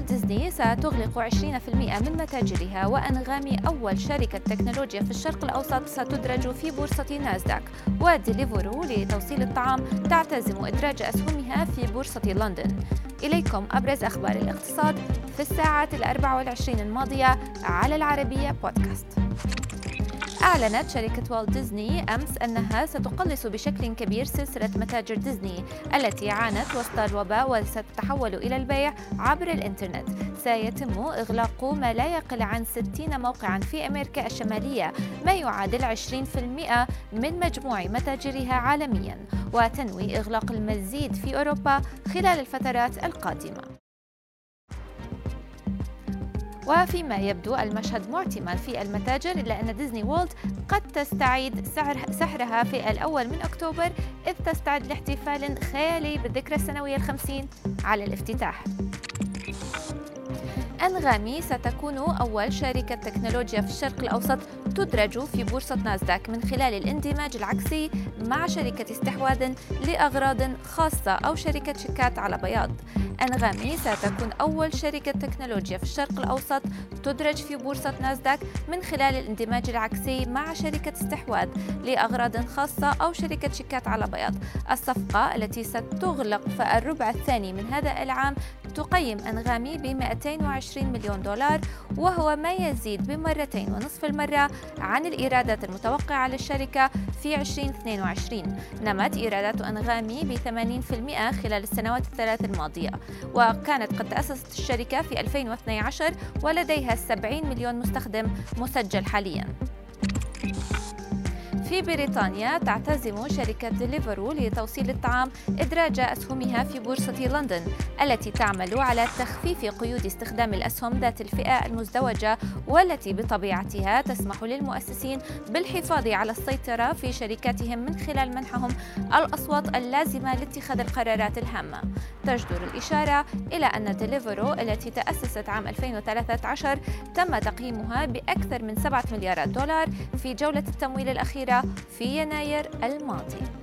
ديزني ستغلق 20% من متاجرها وأنغامي أول شركة تكنولوجيا في الشرق الأوسط ستدرج في بورصة ناسداك. وديليفرو لتوصيل الطعام تعتزم إدراج أسهمها في بورصة لندن. إليكم أبرز أخبار الاقتصاد في الساعات الأربع والعشرين الماضية على العربية بودكاست. أعلنت شركة والت ديزني أمس أنها ستقلص بشكل كبير سلسلة متاجر ديزني التي عانت وسط الوباء وستتحول إلى البيع عبر الإنترنت. سيتم إغلاق ما لا يقل عن 60 موقعا في أمريكا الشمالية ما يعادل 20% من مجموع متاجرها عالميا وتنوي إغلاق المزيد في أوروبا خلال الفترات القادمة. وفيما يبدو المشهد معتما في المتاجر إلا أن ديزني وولد قد تستعيد سعر سحرها في الأول من أكتوبر إذ تستعد لاحتفال خيالي بالذكرى السنوية الخمسين على الافتتاح. أنغامي ستكون أول شركة تكنولوجيا في الشرق الأوسط تدرج في بورصة ناسداك من خلال الاندماج العكسي مع شركة استحواذ لأغراض خاصة أو شركة شيكات على بياض. أنغامي ستكون أول شركة تكنولوجيا في الشرق الأوسط تدرج في بورصة ناسداك من خلال الاندماج العكسي مع شركة استحواذ لأغراض خاصة أو شركة شيكات على بياض. الصفقة التي ستغلق في الربع الثاني من هذا العام تقيم أنغامي ب 220 مليون دولار وهو ما يزيد بمرتين ونصف المرة عن الإيرادات المتوقعة للشركة في 2022 نمت إيرادات أنغامي ب 80% خلال السنوات الثلاث الماضية. وكانت قد تأسست الشركة في 2012 ولديها 70 مليون مستخدم مسجل حالياً. في بريطانيا تعتزم شركة ديليفرو لتوصيل الطعام إدراج أسهمها في بورصة لندن التي تعمل على تخفيف قيود استخدام الأسهم ذات الفئة المزدوجة والتي بطبيعتها تسمح للمؤسسين بالحفاظ على السيطرة في شركاتهم من خلال منحهم الأصوات اللازمة لاتخاذ القرارات الهامة. تجدر الإشارة إلى أن ديليفرو التي تأسست عام 2013 تم تقييمها بأكثر من 7 مليارات دولار في جولة التمويل الأخيرة في يناير الماضي.